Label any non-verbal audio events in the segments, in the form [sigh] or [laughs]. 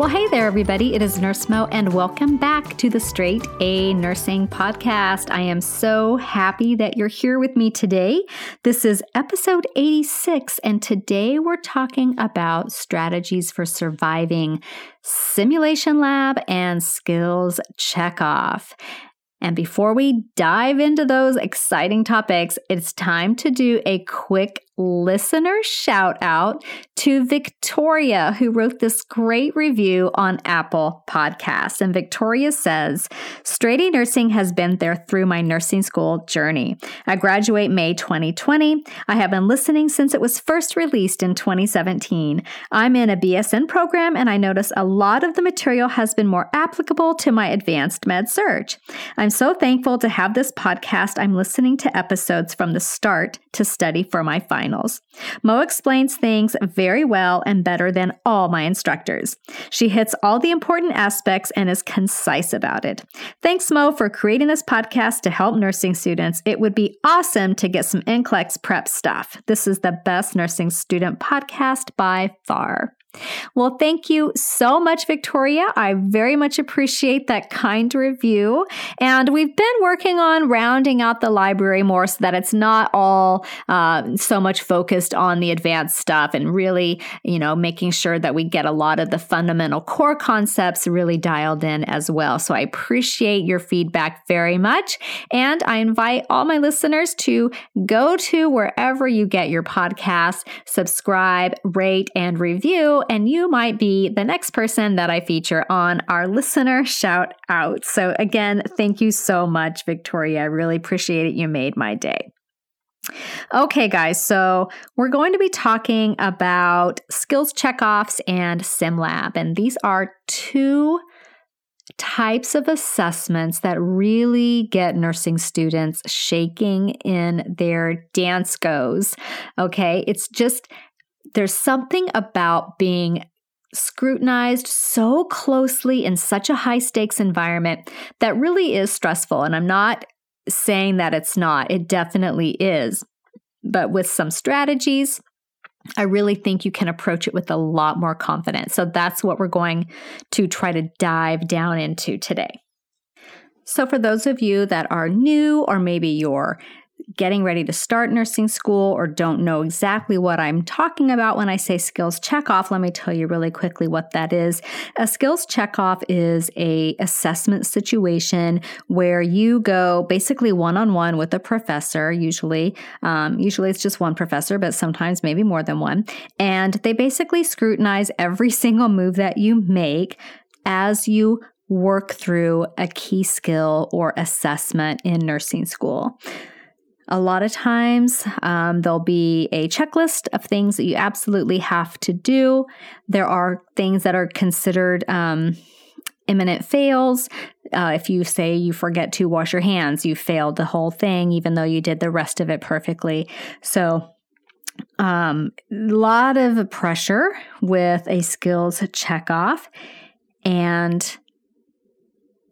Well, hey there, everybody. It is Nurse Mo, and welcome back to the Straight A Nursing Podcast. I am so happy that you're here with me today. This is episode 86, and today we're talking about strategies for surviving simulation lab and skills checkoff. And before we dive into those exciting topics, it's time to do a quick listener shout out to Victoria, who wrote this great review on Apple Podcasts. And Victoria says, Straight A Nursing has been there through my nursing school journey. I graduate May 2020. I have been listening since it was first released in 2017. I'm in a BSN program and I notice a lot of the material has been more applicable to my advanced med surg. I'm so thankful to have this podcast. I'm listening to episodes from the start to study for my final finals. Mo explains things very well and better than all my instructors. She hits all the important aspects and is concise about it. Thanks, Mo, for creating this podcast to help nursing students. It would be awesome to get some NCLEX prep stuff. This is the best nursing student podcast by far. Well, thank you so much, Victoria. I very much appreciate that kind review. And we've been working on rounding out the library more so that it's not all uh, so much focused on the advanced stuff and really, you know, making sure that we get a lot of the fundamental core concepts really dialed in as well. So I appreciate your feedback very much. And I invite all my listeners to go to wherever you get your podcast, subscribe, rate, and review and you might be the next person that I feature on our listener shout out. So, again, thank you so much, Victoria. I really appreciate it. You made my day. Okay, guys, so we're going to be talking about skills checkoffs and SimLab, and these are two types of assessments that really get nursing students shaking in their Danskos. Okay, it's just there's something about being scrutinized so closely in such a high stakes environment that really is stressful. And I'm not saying that it's not, it definitely is. But with some strategies, I really think you can approach it with a lot more confidence. So that's what we're going to try to dive down into today. So, for those of you that are new, or maybe you're getting ready to start nursing school or don't know exactly what I'm talking about when I say skills checkoff, let me tell you really quickly what that is. A skills checkoff is a assessment situation where you go basically one on one with a professor. Usually, um, usually it's just one professor, but sometimes maybe more than one, and they basically scrutinize every [laughs] single move that you make as you work through a key skill or assessment in nursing school. A lot of times, um, there'll be a checklist of things that you absolutely have to do. There are things that are considered um, imminent fails. Uh, if you say you forget to wash your hands, you failed the whole thing, even though you did the rest of it perfectly. So, um, a lot of pressure with a skills checkoff, and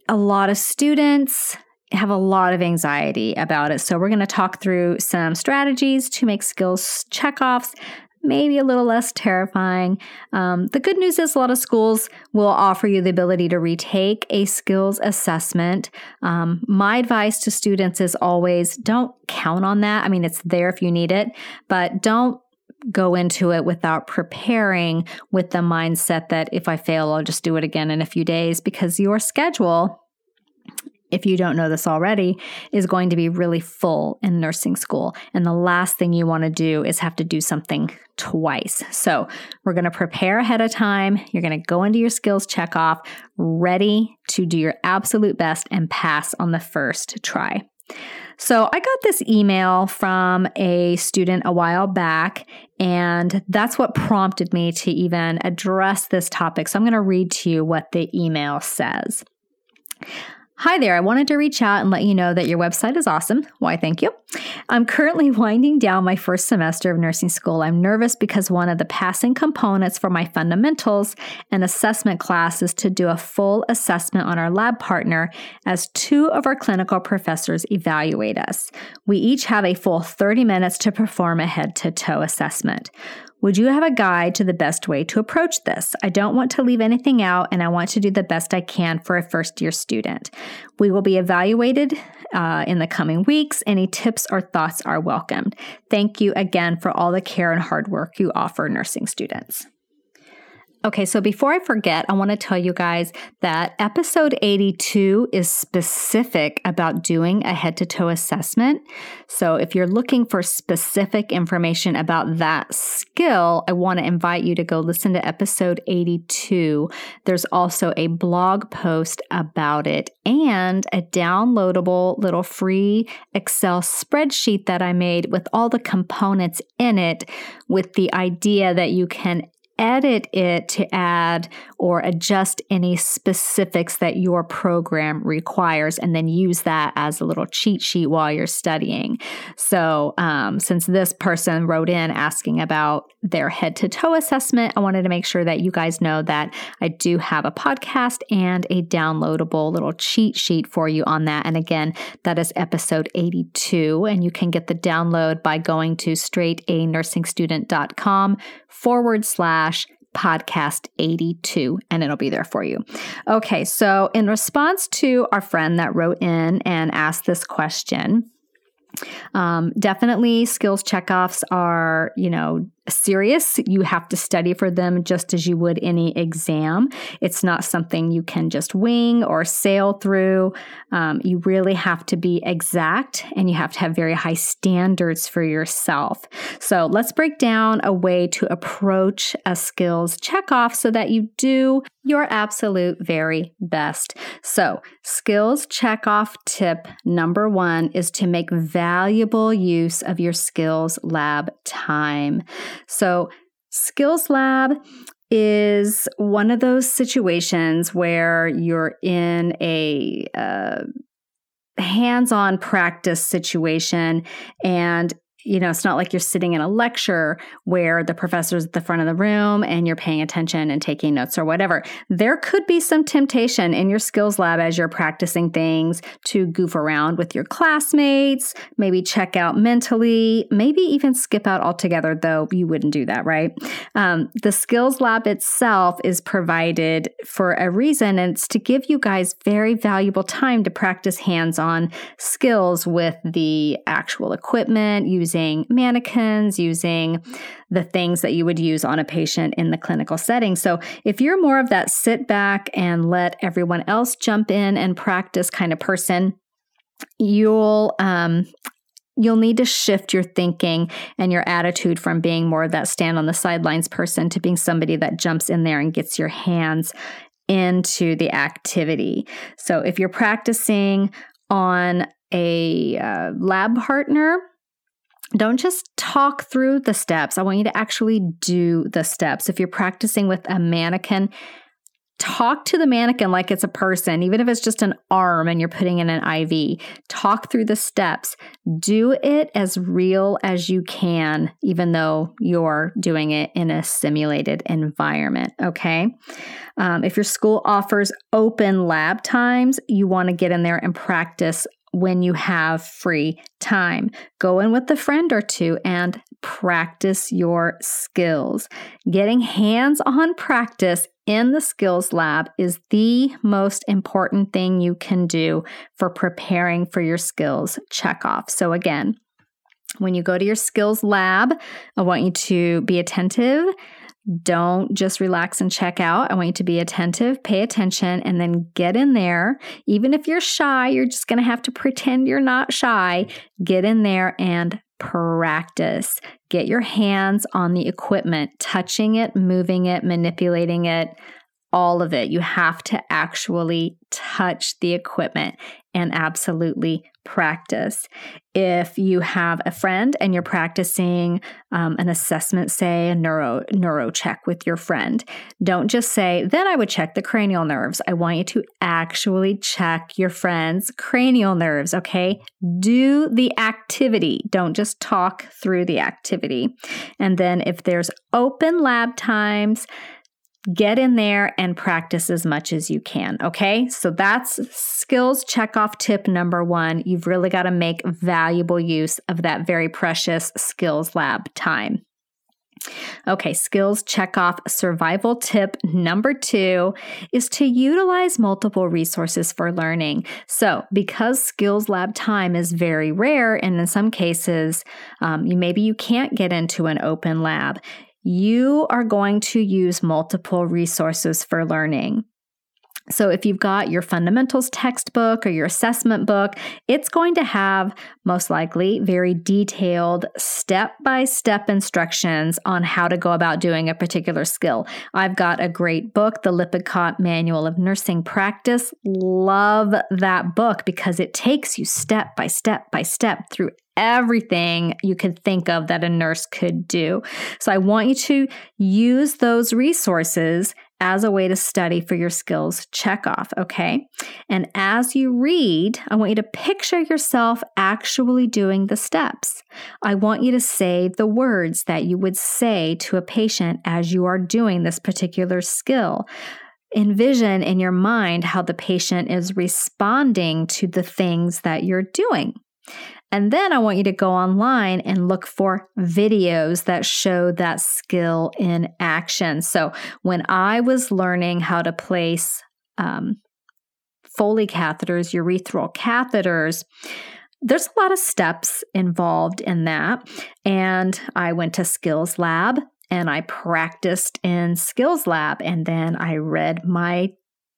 a lot of students have a lot of anxiety about it. So, we're going to talk through some strategies to make skills checkoffs maybe a little less terrifying. Um, the good news is a lot of schools will offer you the ability to retake a skills assessment. Um, my advice to students is always don't count on that. I mean, it's there if you need it, but don't go into it without preparing with the mindset that if I fail, I'll just do it again in a few days because your schedule if you don't know this already, is going to be really full in nursing school. And the last thing you want to do is have to do something twice. So we're going to prepare ahead of time. You're going to go into your skills check off, ready to do your absolute best and pass on the first try. So I got this email from a student a while back, and that's what prompted me to even address this topic. So I'm going to read to you what the email says. Hi there. I wanted to reach out and let you know that your website is awesome. Why, thank you. I'm currently [laughs] winding down my first semester of nursing school. I'm nervous because one of the passing components for my fundamentals and assessment class is to do a full assessment on our lab partner as two of our clinical professors evaluate us. We each have a full 30 minutes to perform a head to toe assessment. Would you have a guide to the best way to approach this? I don't want to leave anything out and I want to do the best I can for a first year student. We will be evaluated uh, in the coming weeks. Any tips or thoughts are welcomed. Thank you again for all the care and hard work you offer nursing students. Okay, so before I forget, I want to tell you guys that episode 82 is specific about doing a head to toe assessment. So if you're looking for specific information about that skill, I want to invite you to go listen to episode 82. There's also a blog post about it and a downloadable little free Excel spreadsheet that I made with all the components in it with the idea that you can edit it to add or adjust any specifics that your program requires, and then use that as a little cheat sheet while you're studying. So, um, since this person wrote in asking about their head to toe assessment, I wanted to make sure that you guys know that I do have a podcast and a downloadable little cheat sheet for you on that. And again, that is episode 82, and you can get the download by going to straightanursingstudent.com forward slash podcast 82 and it'll be there for you. Okay, so in response to our friend that wrote in and asked this question, um, definitely skills checkoffs are, you know, serious. You have to study for them just as you would any exam. It's not something you can just wing or sail through. Um, you really have to be exact and you have to have very high standards for yourself. So let's break down a way to approach a skills checkoff so that you do your absolute very best. So, skills checkoff tip number one is to make valuable use of your skills lab time. So, Skills Lab is one of those situations where you're in a uh, hands on practice situation and you know, it's not like you're sitting in a lecture where the professor's at the front of the room and you're paying attention and taking notes or whatever. There could be some temptation in your skills lab as you're practicing things to goof around with your classmates, maybe check out mentally, maybe even skip out altogether, though you wouldn't do that, right? Um, the skills lab itself is provided for a reason, and it's to give you guys very valuable time to practice hands on skills with the actual equipment, using using mannequins, using the things that you would use on a patient in the clinical setting. So if you're more of that sit back and let everyone else jump in and practice kind of person, you'll um, you'll need to shift your thinking and your attitude from being more of that stand on the sidelines person to being somebody that jumps in there and gets your hands into the activity. So if you're practicing on a uh, lab partner, don't just talk through the steps. I want you to actually do the steps. If you're practicing with a mannequin, talk to the mannequin like it's a person, even if it's just an arm and you're putting in an IV. Talk through the steps. Do it as real as you can, even though you're doing it in a simulated environment. Okay. Um, if your school offers open lab times, you want to get in there and practice when you have free time. Go in with a friend or two and practice your skills. Getting hands on practice in the skills lab is the most important thing you can do for preparing for your skills checkoff. So, again, when you go to your skills lab, I want you to be attentive Don't just relax and check out. I want you to be attentive, pay attention, and then get in there. Even if you're shy, you're just going to have to pretend you're not shy. Get in there and practice. Get your hands on the equipment, touching it, moving it, manipulating it all of it. You have to actually touch the equipment and absolutely practice. If you have a friend and you're practicing um, an assessment, say a neuro neuro check with your friend, don't just say, "Then I would check the cranial nerves." I want you to actually check your friend's cranial nerves. Okay, do the activity. Don't just talk through the activity. And then if there's open lab times get in there and practice as much as you can. Okay. So that's skills checkoff tip number one. You've really got to make valuable use of that very precious skills lab time. Okay, skills checkoff survival tip number two is to utilize multiple resources for learning. So, because skills lab time is very rare, and in some cases, um, you maybe you can't get into an open lab, you are going to use multiple resources for learning. So, if you've got your fundamentals textbook or your assessment book, it's going to have most likely very detailed step by step instructions on how to go about doing a particular skill. I've got a great book, The Lippincott Manual of Nursing Practice. Love that book because it takes you step by step by step through everything you could think of that a nurse could do. So I want you to use those resources as a way to study for your skills checkoff, okay? And as you read, I want you to picture yourself actually doing the steps. I want you to say the words that you would say to a patient as you are doing this particular skill. Envision in your mind how the patient is responding to the things that you're doing. And then I want you to go online and look for videos that show that skill in action. So when I was learning how to place um, Foley catheters, urethral catheters, there's a lot of steps involved in that. And I went to Skills Lab and I practiced in Skills Lab. And then I read my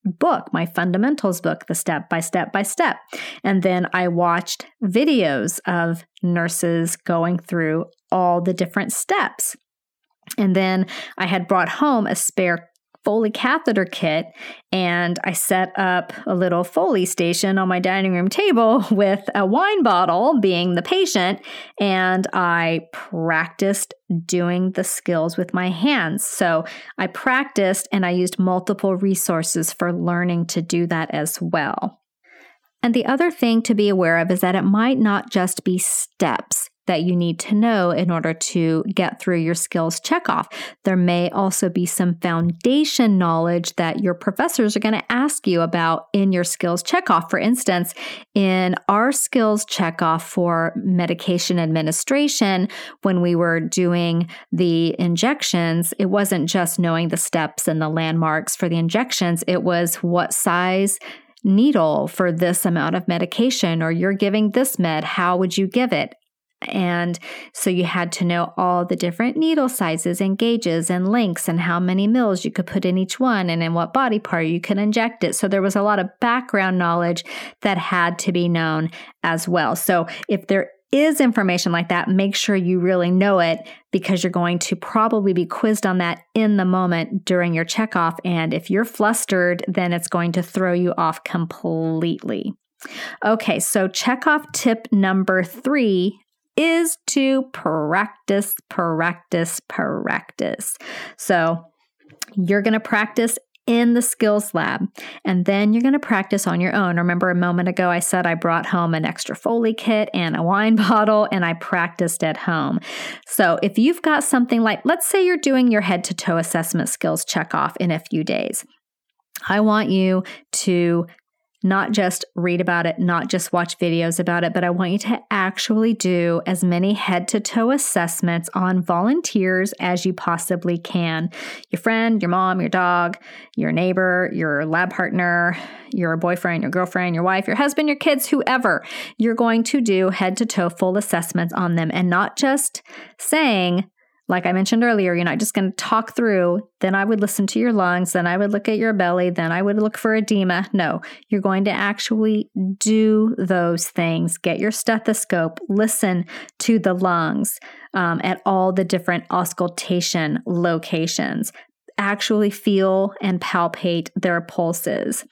book, my fundamentals book, the step by step by step. And then I watched videos of nurses going through all the different steps. And then I had brought home a spare Foley catheter kit, and I set up a little Foley station on my dining room table [laughs] with a wine bottle, being the patient, and I practiced doing the skills with my hands. So I practiced and I used multiple resources for learning to do that as well. And the other thing to be aware of is that it might not just be steps that you need to know in order to get through your skills checkoff. There may also be some foundation knowledge that your professors are going to ask you about in your skills checkoff. For instance, in our skills checkoff for medication administration, when we were doing the injections, it wasn't just knowing the steps and the landmarks for the injections, it was what size needle for this amount of medication, or you're giving this med, how would you give it? And so you had to know all the different needle sizes and gauges and lengths and how many mils you could put in each one and in what body part you could inject it. So there was a lot of background knowledge that had to be known as well. So if there is information like that, make sure you really know it because you're going to probably be quizzed on that in the moment during your checkoff. And if you're flustered, then it's going to throw you off completely. Okay, so checkoff tip number three is to practice, practice, practice. So you're going to practice in the skills lab and then you're going to practice on your own. Remember a moment ago I said I brought home an extra Foley kit and a wine [laughs] bottle and I practiced at home. So if you've got something like, let's say you're doing your head to toe assessment skills check off in a few days. I want you to not just read about it, not just watch videos about it, but I want you to actually do as many head to toe assessments on volunteers as you possibly can. Your friend, your mom, your dog, your neighbor, your lab partner, your boyfriend, your girlfriend, your wife, your husband, your kids, whoever. You're going to do head to toe full assessments on them and not just saying, like I mentioned earlier, you're not just going to talk through, then I would listen to your lungs, then I would look at your belly, then I would look for edema. No, you're going to actually do those things. Get your stethoscope, listen to the lungs um, at all the different auscultation locations, actually feel and palpate their pulses.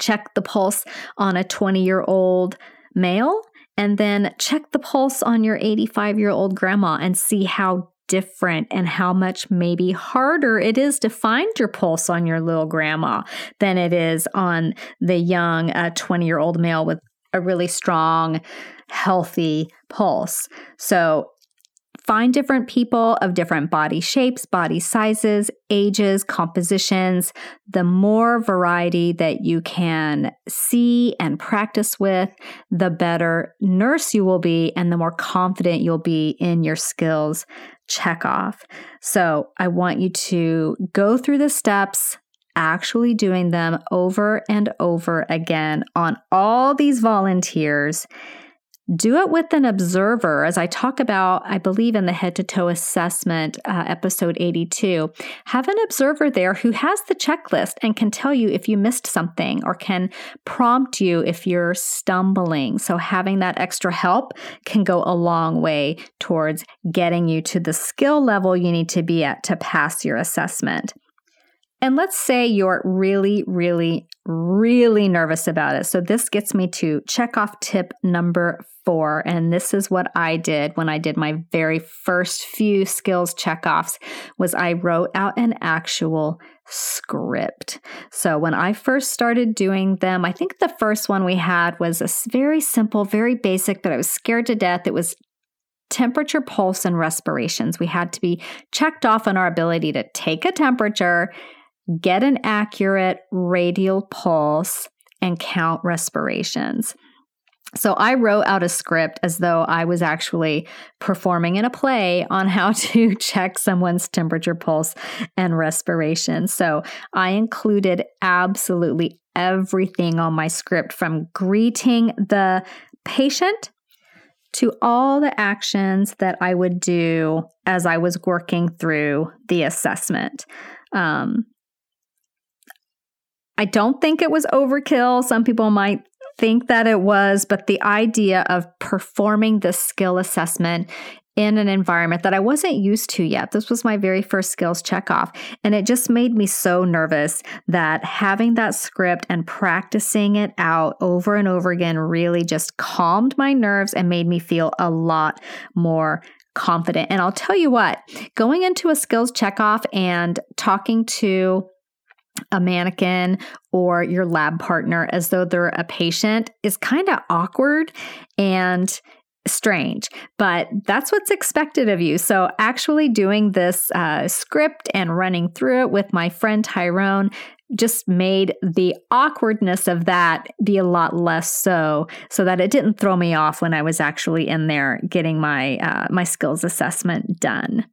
Check the pulse on a 20 year old male and then check the pulse on your 85 year old grandma and see how different and how much maybe harder it is to find your pulse on your little grandma than it is on the young 20 uh, year old male with a really strong, healthy pulse. So Find different people of different body shapes, body sizes, ages, compositions. The more variety that you can see and practice with, the better nurse you will be and the more confident you'll be in your skills check off. So I want you to go through the steps, actually doing them over and over again on all these volunteers do it with an observer. As I talk about, I believe in the head to toe assessment, uh, episode 82, have an observer there who has the checklist and can tell you if you missed something or can prompt you if you're stumbling. So, having that extra help can go a long way towards getting you to the skill level you need to be at to pass your assessment. And let's say you're really, really, really nervous about it. So this gets me to check off tip number four. And this is what I did when I did my very first few skills checkoffs was I wrote out an actual script. So when I first started doing them, I think the first one we had was a very simple, very basic, but I was scared to death. It was temperature, pulse, and respirations. We had to be checked off on our ability to take a temperature get an accurate radial pulse, and count respirations. So I wrote out a script as though I was actually performing in a play on how [laughs] to check someone's temperature, pulse, and respiration. So I included absolutely everything on my script from greeting the patient to all the actions that I would do as I was working through the assessment. Um, I don't think it was overkill. Some people might think that it was, but the idea of performing this skill assessment in an environment that I wasn't used to yet. This was my very first skills checkoff. And it just made me so nervous that having that script and practicing it out over and over again really just calmed my nerves and made me feel a lot more confident. And I'll tell you what, going into a skills checkoff and talking to a mannequin or your lab partner as though they're a patient is kind of awkward and strange, but that's what's expected of you. So, actually doing this uh, script and running through it with my friend Tyrone just made the awkwardness of that be a lot less so so that it didn't throw me off when i was actually in there getting my uh, my skills assessment done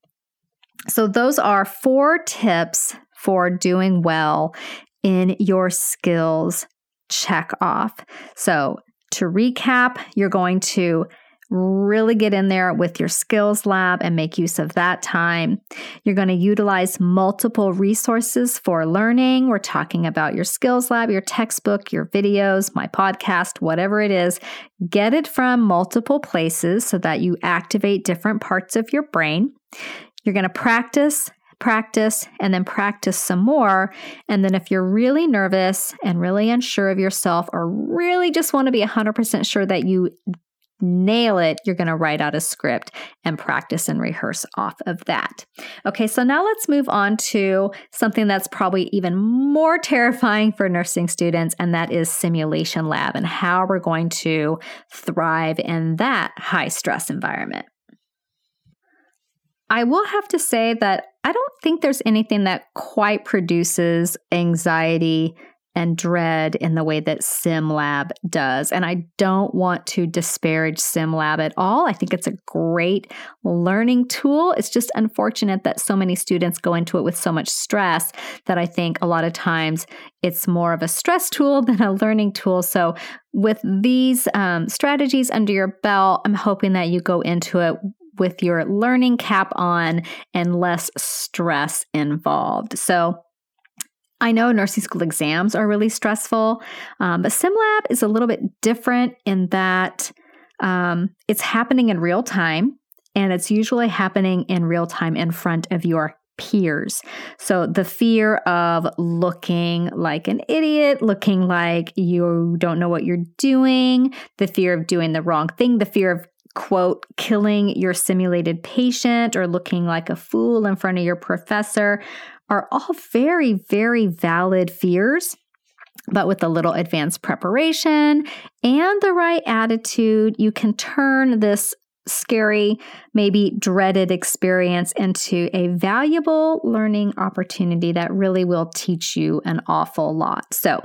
so those are four tips for doing well in your skills check off. So, to recap, you're going to really get in there with your skills lab and make use of that time. You're going to utilize multiple resources for learning. We're talking about your skills lab, your textbook, your videos, my podcast, whatever it is. Get it from multiple places so that you activate different parts of your brain. You're going to practice practice and then practice some more. And then if you're really nervous and really unsure of yourself, or really just want to be 100% sure that you nail it, you're going to write out a script and practice and rehearse off of that. Okay, so now let's move on to something that's probably even more terrifying for nursing students, and that is simulation lab and how we're going to thrive in that high stress environment. I will have to say that I don't think there's anything that quite produces anxiety and dread in the way that SimLab does. And I don't want to disparage SimLab at all. I think it's a great learning tool. It's just unfortunate that so many students go into it with so much stress that I think a lot of times it's more of a stress tool [laughs] than a learning tool. So, with these um, strategies under your belt, I'm hoping that you go into it with your learning cap on and less stress involved. So, I know nursing school exams are really stressful, um, but SimLab is a little bit different in that um, it's happening in real time and it's usually happening in real time in front of your peers. So the fear of looking like an idiot, looking like you don't know what you're doing, the fear of doing the wrong thing, the fear of quote, killing your simulated patient or looking like a fool in front of your professor are all very, very valid fears. But with a little advanced preparation and the right attitude, you can turn this scary, maybe dreaded experience into a valuable learning opportunity that really will teach you an awful lot. So,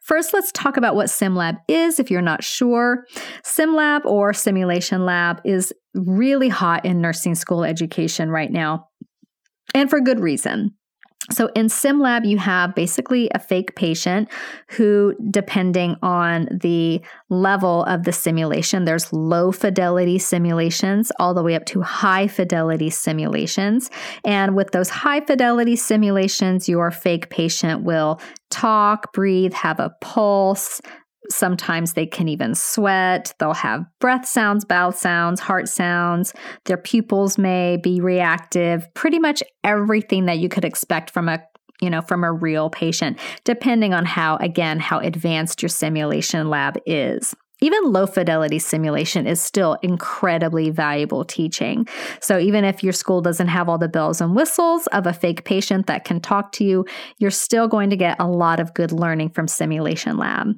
First, let's talk about what SimLab is if you're not sure. SimLab or Simulation Lab is really hot in nursing school education right now, and for good reason. So in SimLab, you have basically a fake patient who, depending on the level of the simulation, there's low fidelity simulations all the way up to high fidelity simulations. And with those high fidelity simulations, your fake patient will talk, breathe, have a pulse, Sometimes they can even sweat. They'll have breath sounds, mouth sounds, heart sounds. Their pupils may be reactive. Pretty much everything that you could expect from a you know from a real patient depending on how again how advanced your simulation lab is even low fidelity simulation is still incredibly valuable teaching. So, even if your school doesn't have all the bells and whistles of a fake patient that can talk to you, you're still going to get a lot of good learning from Simulation Lab.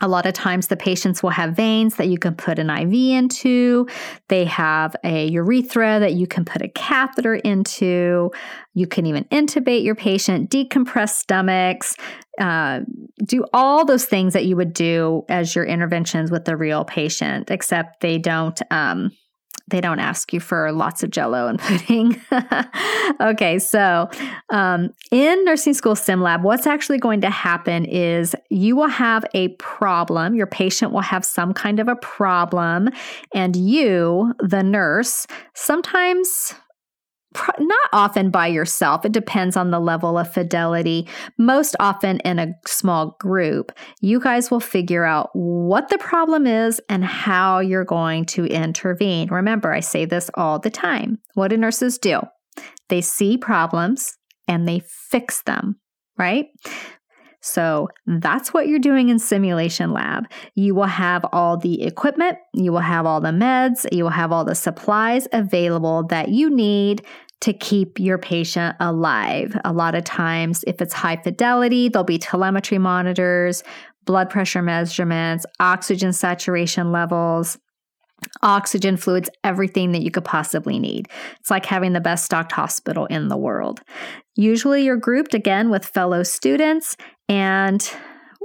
A lot of times, the patients will have veins that you can put an IV into. They have a urethra that you can put a catheter into. You can even intubate your patient, decompress stomachs, uh, do all those things that you would do as your interventions with the real patient, except they don't. Um, they don't ask you for lots of jello and [laughs] pudding. okay, so um, in nursing school sim lab, what's actually going to happen is you will have a problem. Your patient will have some kind of a problem, and you, the nurse, sometimes not often by yourself. It depends on the level of fidelity. Most often in a small group, you guys will figure out what the problem is and how you're going to intervene. Remember, I say this all the time. What do nurses do? They see problems and they fix them, right? So that's what you're doing in Simulation Lab. You will have all the equipment, you will have all the meds, you will have all the supplies available that you need to keep your patient alive. A lot of times, if it's high fidelity, there'll be telemetry monitors, blood pressure measurements, oxygen saturation levels, oxygen fluids, everything that you could possibly need. It's like having the best stocked hospital in the world. Usually, you're grouped again with fellow students, and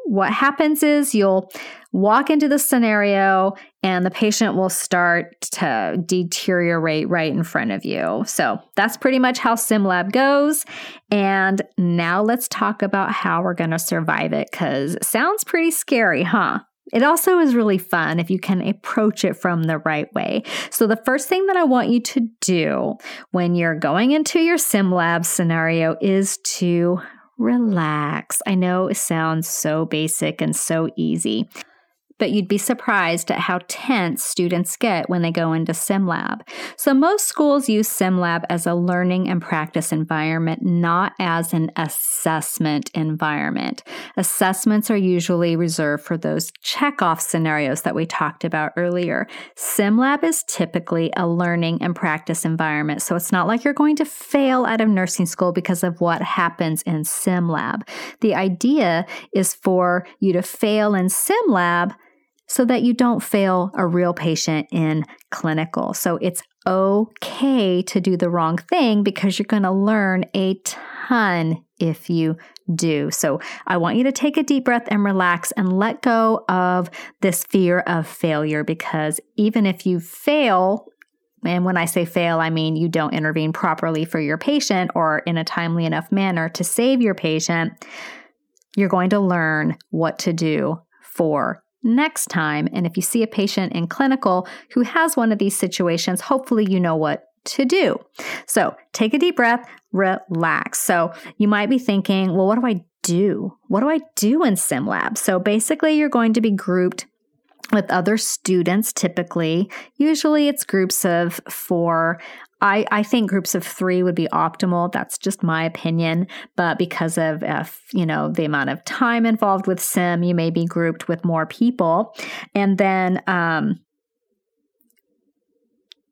what happens is you'll walk into the scenario and the patient will start to deteriorate right in front of you. So that's pretty much how SimLab goes. And now let's talk about how we're going to survive it because it sounds pretty scary, huh? It also is really fun if you can approach it from the right way. So, the first thing that I want you to do when you're going into your SimLab scenario is to relax. I know it sounds so basic and so easy but you'd be surprised at how tense students get when they go into SimLab. So, most schools use SimLab as a learning and practice environment, not as an assessment environment. Assessments are usually reserved for those checkoff scenarios that we talked about earlier. SimLab is typically a learning and practice environment, so it's not like you're going to fail out of nursing school because of what happens in SimLab. The idea is for you to fail in SimLab so that you don't fail a real patient in clinical. So it's okay to do the wrong thing because you're going to learn a ton if you do. So I want you to take a deep breath and relax and let go of this fear of failure because even if you fail, and when I say fail, I mean you don't intervene properly for your patient or in a timely enough manner to save your patient, you're going to learn what to do for next time. And if you see a patient in clinical who has one of these situations, hopefully you know what to do. So take a deep breath, relax. So you might be thinking, well, what do I do? What do I do in SimLab? So basically, you're going to be grouped with other students typically. Usually it's groups of four. I, I think groups of three would be optimal. That's just my opinion. But because of if, you know, the amount of time involved with sim, you may be grouped with more people. And then um,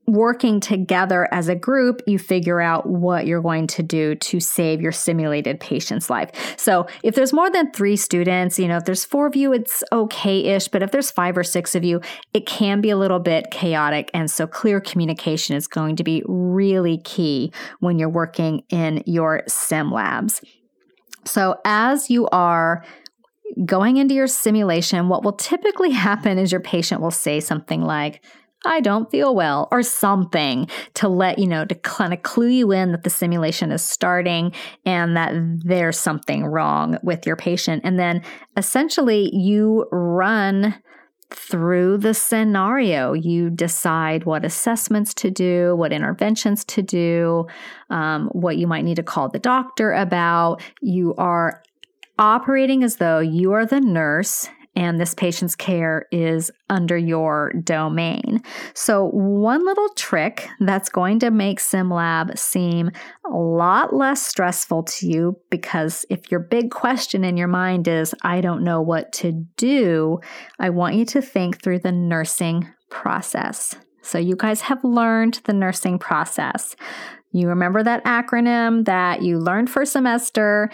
working together as a group, you figure out what you're going to do to save your simulated patient's life. So if there's more than three students, you know, if there's four of you, it's okay ish. But if there's five or six of you, it can be a little bit chaotic. And so clear communication is going to be really key when you're working in your sim labs. So as you are going into your simulation, what will typically [laughs] happen is your patient will say something like, I don't feel well, or something to let you know, to kind of clue you in that the simulation is starting and that there's something wrong with your patient. And then essentially you run through the scenario. You decide what assessments to do, what interventions to do, um, what you might need to call the doctor about. You are operating as though you are the nurse and this patient's care is under your domain. So, one little trick that's going to make SimLab seem a lot less stressful to you because if your big question in your mind is, I don't know what to do, I want you to think through the nursing process. So, you guys have learned the nursing process. You remember that acronym that you learned for semester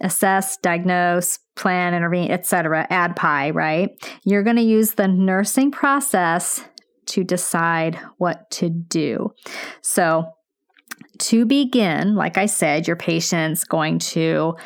assess, diagnose, plan, intervene, etc. ADPI, right? You're going to use the nursing process to decide what to do. So, to begin, like I said, your patient's going to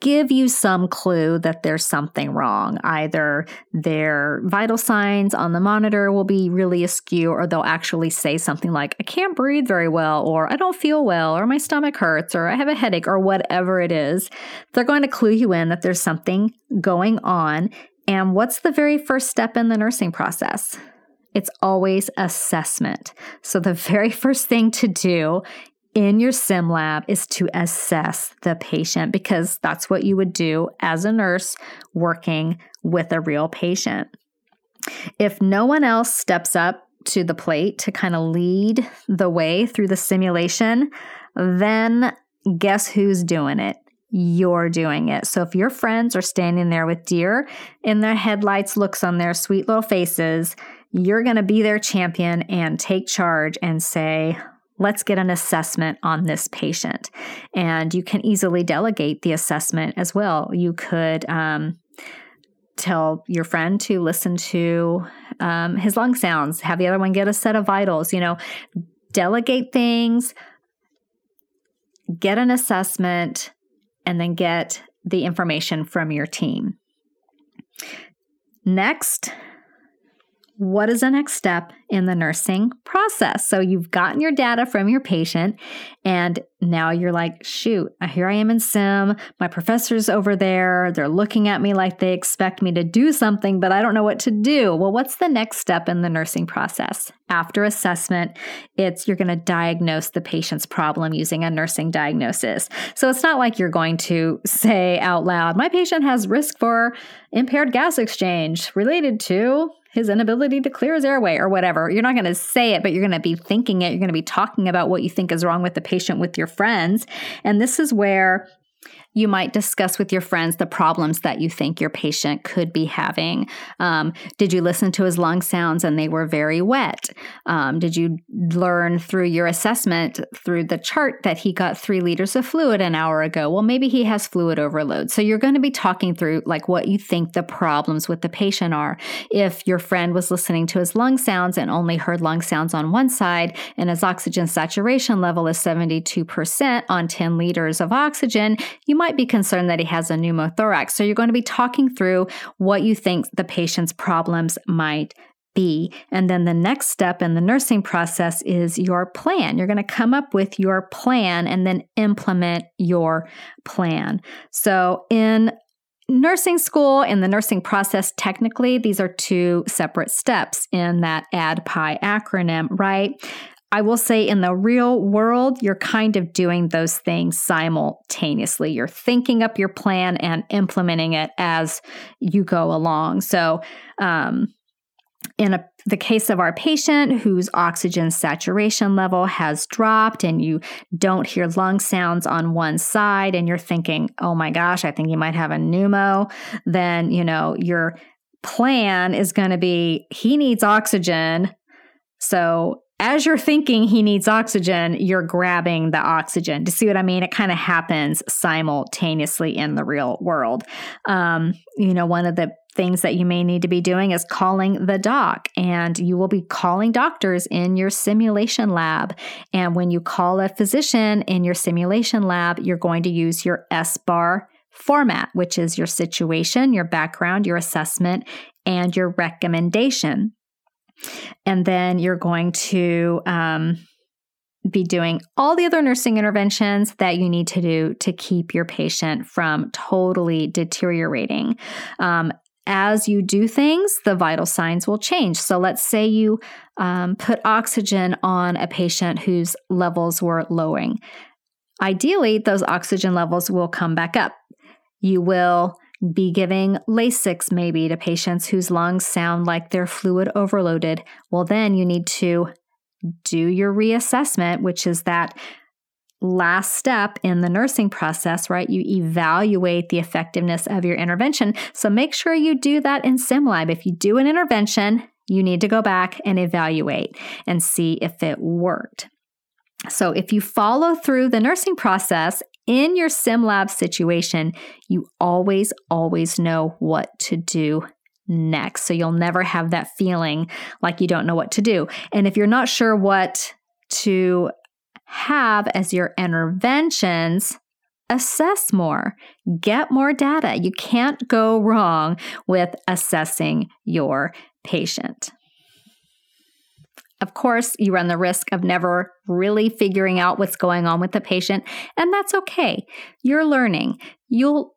give you some clue that there's something wrong. Either their vital signs on the monitor will be really askew, or they'll actually say something like, I can't breathe very well, or I don't feel well, or my stomach hurts, or I have a headache, or whatever it is. They're going to clue you in that there's something going on. And what's the very first step in the nursing process? It's always assessment. So, the [laughs] very first thing to do in your sim lab is to assess the patient because that's what you would do as a nurse working with a real patient. If no one else steps up to the plate to kind of lead the way through the simulation, then guess who's doing it? You're doing it. So if your friends are standing there with deer in their headlights looks on their sweet little faces, you're going to be their champion and take charge and say, let's get an assessment on this patient. And you can easily delegate the assessment as well. You could um, tell your friend to listen to um, his lung sounds, have the other one get a set of vitals, you know, delegate things, get an assessment, and then get the information from your team. Next, what is the next step in the nursing process? So you've gotten your data from your patient, and now you're like, shoot, here I am in sim. My professor's over there. They're looking at me like they expect me to do something, but I don't know what to do. Well, what's the next step in the nursing process? After assessment, it's you're going to diagnose the patient's problem using a nursing diagnosis. So it's not like you're going to say out loud, my patient has risk for impaired gas exchange related to his inability to clear his airway or whatever. You're not going to say it, but you're going to be thinking it. You're going to be talking about what you think is wrong with the patient with your friends. And this is where you might discuss with your friends the problems that you think your patient could be having. Um, did you listen to his lung sounds and they were very wet? Um, did you learn through your assessment through the chart that he got three liters of fluid an hour ago? Well, maybe he has fluid overload. So you're going to be talking through like what you think the problems with the patient are. If your friend was listening to his lung sounds and only heard lung sounds on one side and his oxygen saturation level is 72% on 10 liters of oxygen, you might be concerned that he has a pneumothorax. So you're going to be talking through what you think the patient's problems might be. And then the next step in the nursing process is your plan. You're going to come up with your plan and then implement your plan. So in nursing school and the nursing process, technically, these are two separate steps in that ADPI acronym, right? I will say in the real world, you're kind of doing those things simultaneously. You're thinking up your plan and implementing it as you go along. So, um, in a, the case of our patient whose oxygen saturation level has dropped and you don't hear lung sounds on one side and you're thinking, oh my gosh, I think he might have a pneumo, then, you know, your plan is going to be he needs oxygen. So as you're thinking he needs oxygen, you're grabbing the oxygen. To see what I mean? It kind of happens simultaneously in the real world. Um, you know, one of the things that you may need to be doing is calling the doc, and you will be calling doctors in your simulation lab. And when you call a physician in your simulation lab, you're going to use your SBAR format, which is your situation, your background, your assessment, and your recommendation. And then you're going to um, be doing all the other nursing interventions that you need to do to keep your patient from totally deteriorating. Um, as you do things, the vital signs will change. So, let's say you um, put oxygen on a patient whose levels were lowering. Ideally, those oxygen levels will come back up. You will be giving Lasix maybe to patients whose lungs sound like they're fluid overloaded. Well, then you need to do your reassessment, which is that last step in the nursing process, right? You evaluate the effectiveness of your intervention. So make sure you do that in SimLab. If you do an intervention, you need to go back and evaluate and see if it worked. So, if you follow through the nursing process in your SimLab situation, you always, always know what to do next. So, you'll never have that feeling like you don't know what to do. And if you're not sure what to have as your interventions, assess more, get more data. You can't go wrong with assessing your patient. Of course, you run the risk of never really figuring out what's going on with the patient, and that's okay. You're learning. You'll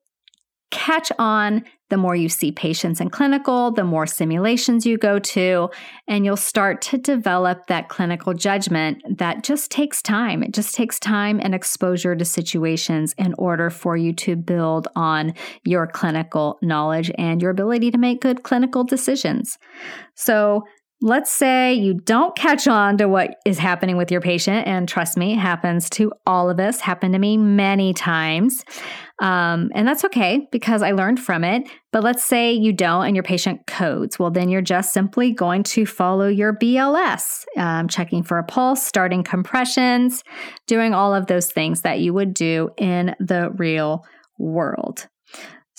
catch on the more you see patients in clinical, the more simulations you go to, and you'll start to develop that clinical judgment that just takes time. It just takes time and exposure to situations in order for you to build on your clinical knowledge and your ability to make good clinical decisions. So, Let's say you don't catch on to what is happening with your patient, and trust me, it happens to all of us, happened to me many times. Um, and that's okay because I learned from it. But let's say you don't and your patient codes. Well, then you're just simply going to follow your BLS, um, checking for a pulse, starting compressions, doing all of those things that you would do in the real world.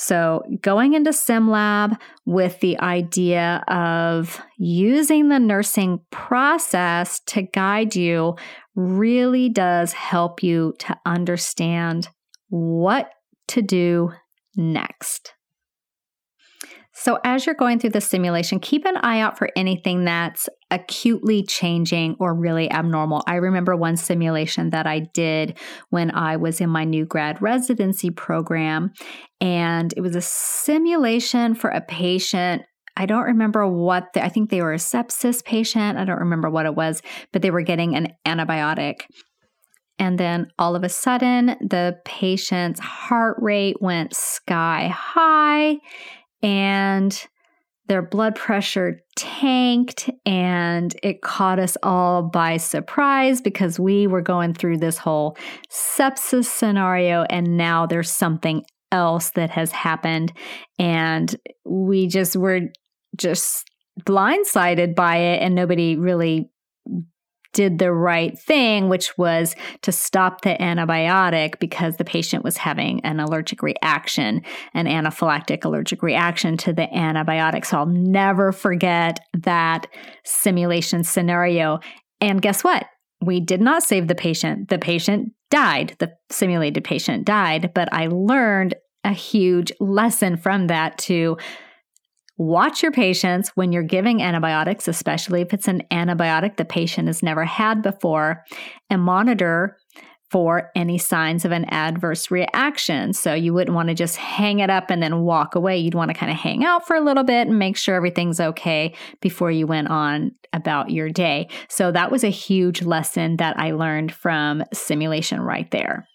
So, going into SimLab with the idea of using the nursing process to guide you really does help you to understand what to do next. So, as you're going through the simulation, keep an eye out for anything that's acutely changing or really abnormal. I remember one simulation that I did when I was in my new grad residency program, and it was a simulation for a patient. I don't remember what, the, I think they were a sepsis patient. I don't remember what it was, but they were getting an antibiotic. And then all of a sudden, the patient's heart rate went sky high and their blood pressure tanked and it caught us all by surprise because we were going through this whole sepsis scenario and now there's something else that has happened. And we just were just blindsided by it and nobody really did the right thing, which was to stop the antibiotic because the patient was having an allergic reaction, an anaphylactic allergic reaction to the antibiotic. So I'll never forget that simulation scenario. And guess what? We did not save the patient. The patient died. The simulated patient died, but I learned a huge lesson from that to Watch your patients when you're giving antibiotics, especially if it's an antibiotic the patient has never had before, and monitor for any signs of an adverse reaction. So you wouldn't want to just hang it up and then walk away. You'd want to kind of hang out for a little bit and make sure everything's okay before you went on about your day. So that was a huge lesson that I learned from simulation right there.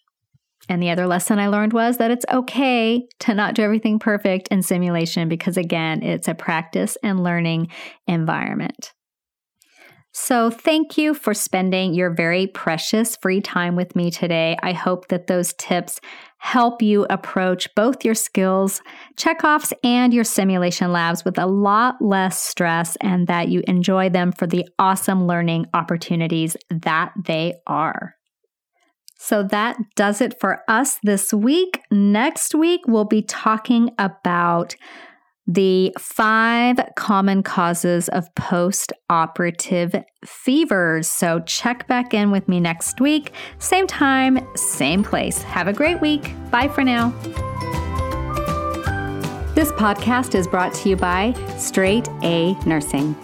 And the other lesson I learned was that it's okay to not do everything perfect in simulation because, again, it's a practice and learning environment. So, thank you for spending your very precious free time with me today. I hope that those tips help you approach both your skills checkoffs and your simulation labs with a lot less stress and that you enjoy them for the awesome learning opportunities that they are. So that does it for us this week. Next week, we'll be talking about the five common causes of post operative fevers. So check back in with me next week, same time, same place. Have a great week. Bye for now. This podcast is brought to you by Straight A Nursing.